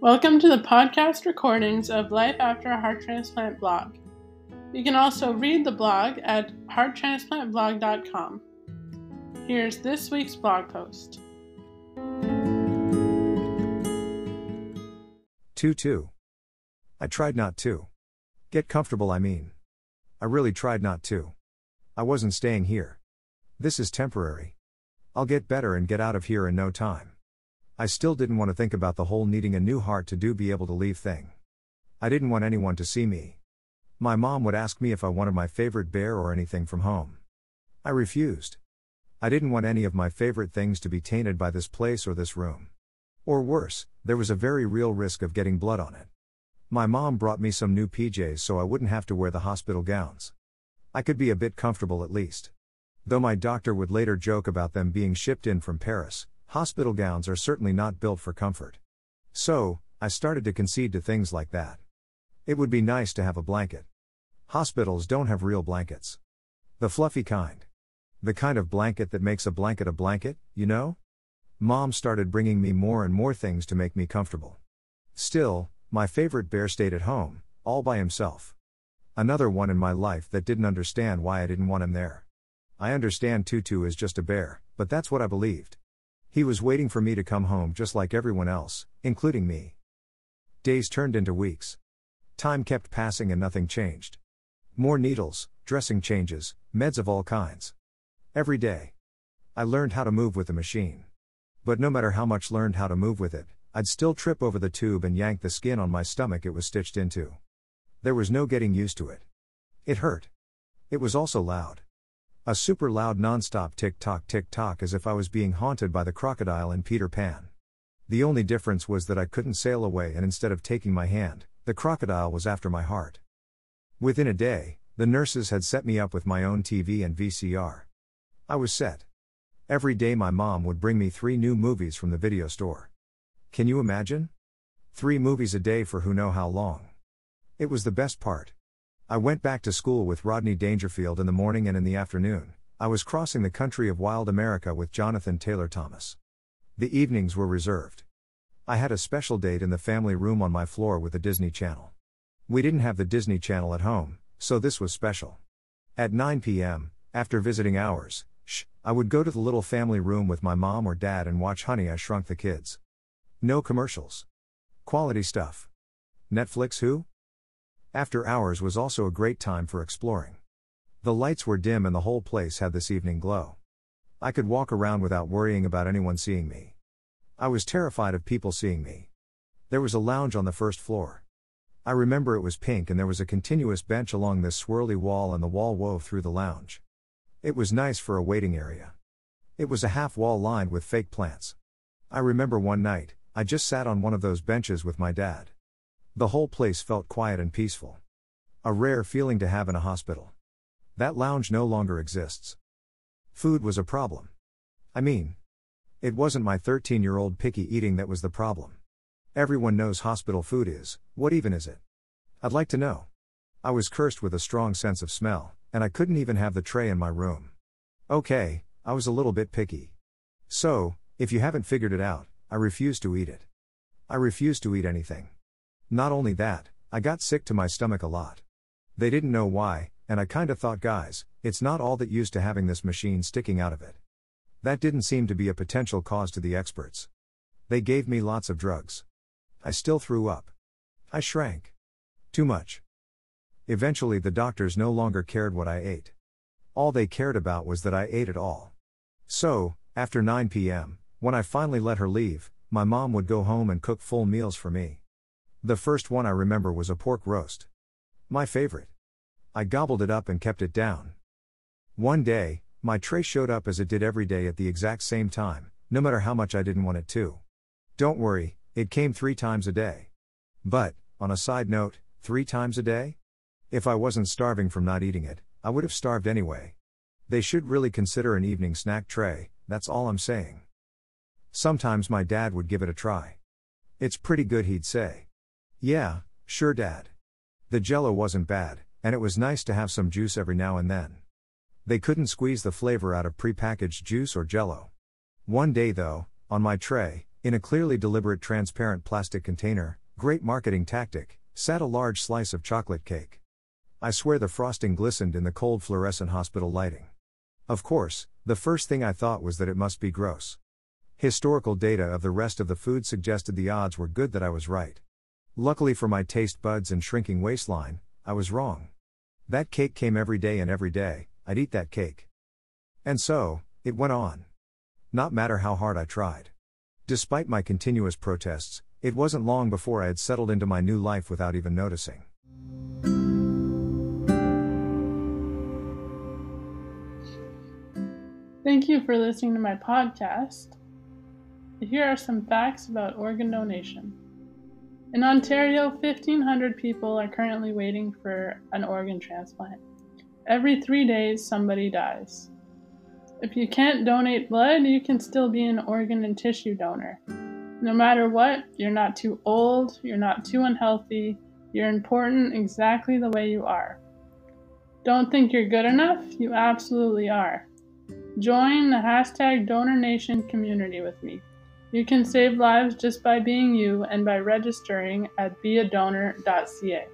Welcome to the podcast recordings of Life After a Heart Transplant blog. You can also read the blog at hearttransplantblog.com. Here's this week's blog post. 2 2. I tried not to. Get comfortable, I mean. I really tried not to. I wasn't staying here. This is temporary. I'll get better and get out of here in no time. I still didn't want to think about the whole needing a new heart to do be able to leave thing. I didn't want anyone to see me. My mom would ask me if I wanted my favorite bear or anything from home. I refused. I didn't want any of my favorite things to be tainted by this place or this room. Or worse, there was a very real risk of getting blood on it. My mom brought me some new PJs so I wouldn't have to wear the hospital gowns. I could be a bit comfortable at least. Though my doctor would later joke about them being shipped in from Paris, hospital gowns are certainly not built for comfort. So, I started to concede to things like that. It would be nice to have a blanket. Hospitals don't have real blankets. The fluffy kind. The kind of blanket that makes a blanket a blanket, you know? Mom started bringing me more and more things to make me comfortable. Still, my favorite bear stayed at home, all by himself. Another one in my life that didn't understand why I didn't want him there. I understand Tutu is just a bear, but that's what I believed. He was waiting for me to come home just like everyone else, including me. Days turned into weeks. Time kept passing and nothing changed. More needles, dressing changes, meds of all kinds. Every day. I learned how to move with the machine. But no matter how much learned how to move with it, I'd still trip over the tube and yank the skin on my stomach it was stitched into. There was no getting used to it. It hurt. It was also loud. A super loud non-stop tick-tock tick-tock as if I was being haunted by the crocodile in Peter Pan. The only difference was that I couldn't sail away and instead of taking my hand, the crocodile was after my heart. Within a day, the nurses had set me up with my own TV and VCR. I was set. Every day my mom would bring me three new movies from the video store. Can you imagine? Three movies a day for who know how long. It was the best part. I went back to school with Rodney Dangerfield in the morning and in the afternoon, I was crossing the country of wild America with Jonathan Taylor Thomas. The evenings were reserved. I had a special date in the family room on my floor with the Disney Channel. We didn't have the Disney Channel at home, so this was special. At 9 p.m., after visiting hours, shh, I would go to the little family room with my mom or dad and watch Honey I Shrunk the Kids. No commercials. Quality stuff. Netflix who? After hours was also a great time for exploring. The lights were dim and the whole place had this evening glow. I could walk around without worrying about anyone seeing me. I was terrified of people seeing me. There was a lounge on the first floor. I remember it was pink and there was a continuous bench along this swirly wall and the wall wove through the lounge. It was nice for a waiting area. It was a half wall lined with fake plants. I remember one night, I just sat on one of those benches with my dad. The whole place felt quiet and peaceful. A rare feeling to have in a hospital. That lounge no longer exists. Food was a problem. I mean, it wasn't my 13 year old picky eating that was the problem. Everyone knows hospital food is, what even is it? I'd like to know. I was cursed with a strong sense of smell, and I couldn't even have the tray in my room. Okay, I was a little bit picky. So, if you haven't figured it out, I refuse to eat it. I refuse to eat anything. Not only that, I got sick to my stomach a lot. They didn't know why, and I kinda thought, guys, it's not all that used to having this machine sticking out of it. That didn't seem to be a potential cause to the experts. They gave me lots of drugs. I still threw up. I shrank. Too much. Eventually, the doctors no longer cared what I ate. All they cared about was that I ate it all. So, after 9 p.m., when I finally let her leave, my mom would go home and cook full meals for me. The first one I remember was a pork roast. My favorite. I gobbled it up and kept it down. One day, my tray showed up as it did every day at the exact same time, no matter how much I didn't want it to. Don't worry, it came three times a day. But, on a side note, three times a day? If I wasn't starving from not eating it, I would have starved anyway. They should really consider an evening snack tray, that's all I'm saying. Sometimes my dad would give it a try. It's pretty good, he'd say. Yeah, sure, Dad. The jello wasn't bad, and it was nice to have some juice every now and then. They couldn't squeeze the flavor out of prepackaged juice or jello. One day, though, on my tray, In a clearly deliberate transparent plastic container, great marketing tactic, sat a large slice of chocolate cake. I swear the frosting glistened in the cold fluorescent hospital lighting. Of course, the first thing I thought was that it must be gross. Historical data of the rest of the food suggested the odds were good that I was right. Luckily for my taste buds and shrinking waistline, I was wrong. That cake came every day and every day, I'd eat that cake. And so, it went on. Not matter how hard I tried. Despite my continuous protests, it wasn't long before I had settled into my new life without even noticing. Thank you for listening to my podcast. Here are some facts about organ donation. In Ontario, 1,500 people are currently waiting for an organ transplant. Every three days, somebody dies. If you can't donate blood, you can still be an organ and tissue donor. No matter what, you're not too old, you're not too unhealthy, you're important exactly the way you are. Don't think you're good enough? You absolutely are. Join the hashtag DonorNation community with me. You can save lives just by being you and by registering at beadonor.ca.